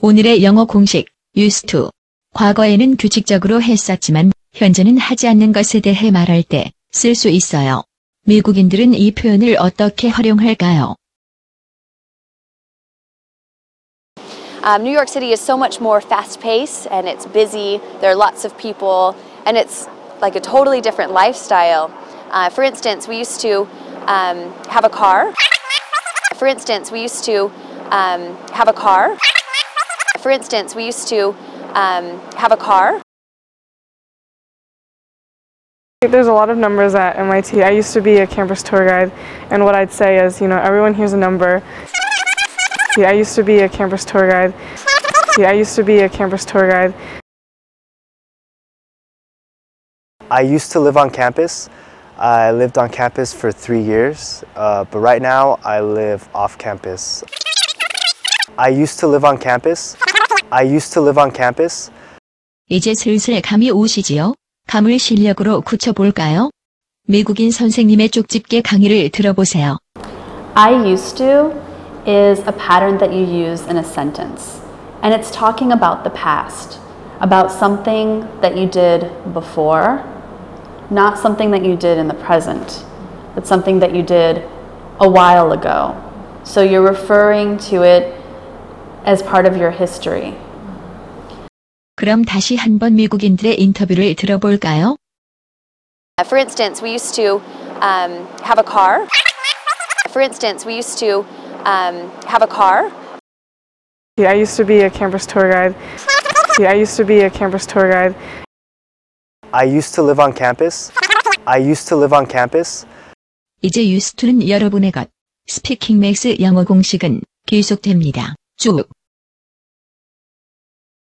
오늘의 영어 공식 used to 과거에는 규칙적으로 했었지만 현재는 하지 않는 것에 대해 말할 때 쓸 수 있어요. 미국인들은 이 표현을 어떻게 활용할까요? Um, New York City is so much more fast paced and it's busy. There are lots of people and it's like a totally different lifestyle. Uh, for instance, we used to um, have a car. For instance, we used to um, have a car. For instance, we used to um, have a car. There's a lot of numbers at MIT. I used to be a campus tour guide, and what I'd say is, you know, everyone here's a number. Yeah, I used to be a campus tour guide. Yeah, I used to be a campus tour guide. I used to live on campus. I lived on campus for three years, uh, but right now I live off campus. I used to live on campus. I used to live on campus. 이제 슬슬 감이 오시지요? 감을 실력으로 굳혀볼까요? 미국인 선생님의 쪽집게 강의를 들어보세요. I used to is a pattern that you use in a sentence. And it's talking about the past, about something that you did before, not something that you did in the present, but something that you did a while ago. So you're referring to it as part of your history. 그럼 다시 한번 미국인들의 인터뷰를 들어볼까요? Uh, For instance, we used to um, have a car. For instance, we used to um, have a car. Yeah, I used to be a campus tour guide. Yeah, I used to be a campus tour guide. I used to live on campus. I used to live on campus. 이제 used to는 여러분의 것. 스피킹 맥스 영어 공식은 계속됩니다. 就